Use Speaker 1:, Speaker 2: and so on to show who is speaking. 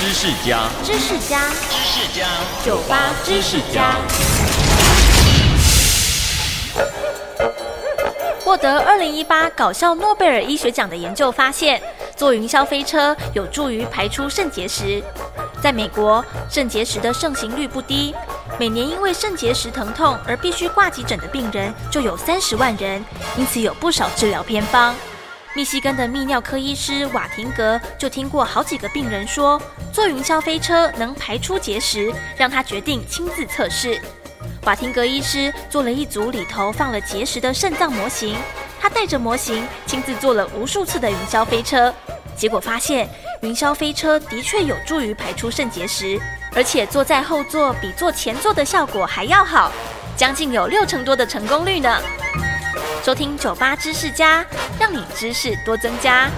Speaker 1: 知识家，
Speaker 2: 知识家，
Speaker 1: 知识家，
Speaker 2: 酒吧知识家。获得二零一八搞笑诺贝尔医学奖的研究发现，坐云霄飞车有助于排出肾结石。在美国，肾结石的盛行率不低，每年因为肾结石疼痛而必须挂急诊的病人就有三十万人，因此有不少治疗偏方。密西根的泌尿科医师瓦廷格就听过好几个病人说，坐云霄飞车能排出结石，让他决定亲自测试。瓦廷格医师做了一组里头放了结石的肾脏模型，他带着模型亲自做了无数次的云霄飞车，结果发现云霄飞车的确有助于排出肾结石，而且坐在后座比坐前座的效果还要好，将近有六成多的成功率呢。收听酒吧知识家，让你知识多增加。